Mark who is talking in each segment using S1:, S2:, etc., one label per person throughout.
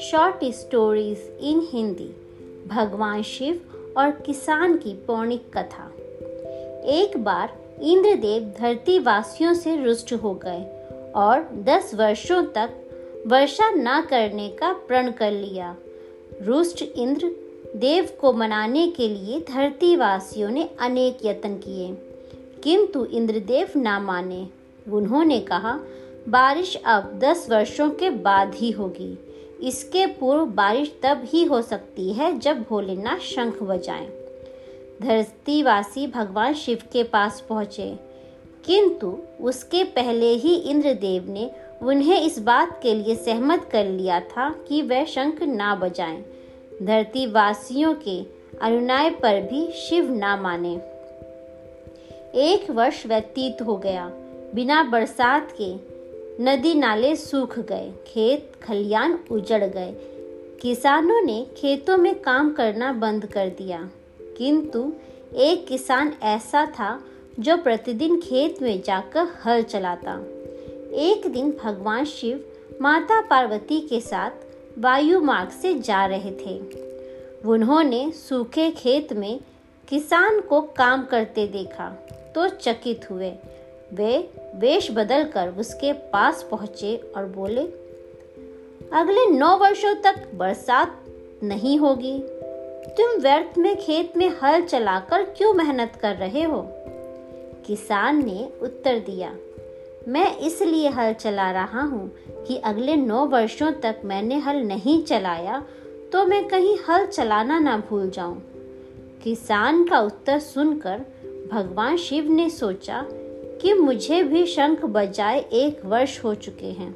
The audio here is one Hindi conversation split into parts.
S1: शॉर्ट स्टोरीज इन हिंदी भगवान शिव और किसान की पौणिक कथा एक बार इंद्रदेव धरती वासियों से रुष्ट हो गए और दस वर्षों तक वर्षा न करने का प्रण कर लिया। रुष्ट इंद्र देव को मनाने के लिए धरती वासियों ने अनेक यत्न किए, किंतु इंद्रदेव ना माने। उन्होंने कहा, बारिश अब दस वर्षों के बाद ही होगी इसके पूर्व बारिश तब ही हो सकती है जब भोलेनाथ शंख बजाएँ। धरतीवासी भगवान शिव के पास पहुँचे किंतु उसके पहले ही इंद्रदेव ने उन्हें इस बात के लिए सहमत कर लिया था कि वह शंख ना बजाएँ। धरती वासियों के अनुनाय पर भी शिव ना माने एक वर्ष व्यतीत हो गया बिना बरसात के नदी नाले सूख गए, खेत खलियान उजड़ गए। किसानों ने खेतों में काम करना बंद कर दिया। किंतु एक किसान ऐसा था जो प्रतिदिन खेत में जाकर हल चलाता। एक दिन भगवान शिव माता पार्वती के साथ वायु मार्ग से जा रहे थे। उन्होंने सूखे खेत में किसान को काम करते देखा तो चकित हुए। वे वेश बदल कर उसके पास पहुँचे और बोले, अगले नौ वर्षों तक बरसात नहीं होगी। तुम व्यर्थ में खेत में हल चलाकर क्यों मेहनत कर रहे हो? किसान ने उत्तर दिया, मैं इसलिए हल चला रहा हूँ कि अगले नौ वर्षों तक मैंने हल नहीं चलाया तो मैं कहीं हल चलाना ना भूल जाऊँ। किसान का उत्तर सुनकर भगवान शिव ने सोचा कि मुझे भी शंख बजाए एक वर्ष हो चुके हैं।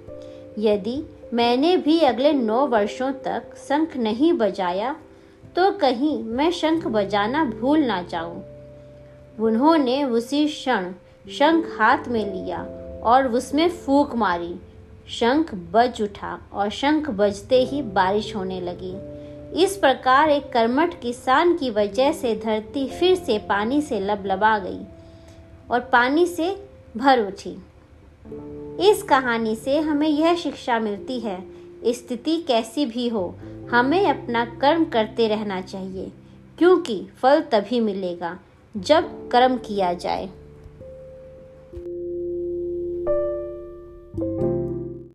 S1: यदि मैंने भी अगले नौ वर्षों तक शंख नहीं बजाया तो कहीं मैं शंख बजाना भूल ना जाऊँ। उन्होंने उसी क्षण शंख हाथ में लिया और उसमें फूक मारी। शंख बज उठा और शंख बजते ही बारिश होने लगी। इस प्रकार एक कर्मठ किसान की वजह से धरती फिर से पानी से लबलबा गई। और पानी से भर उठी। इस कहानी से हमें यह शिक्षा मिलती है, स्थिति कैसी भी हो, हमें अपना कर्म करते रहना चाहिए, क्योंकि फल तभी मिलेगा जब कर्म किया जाए।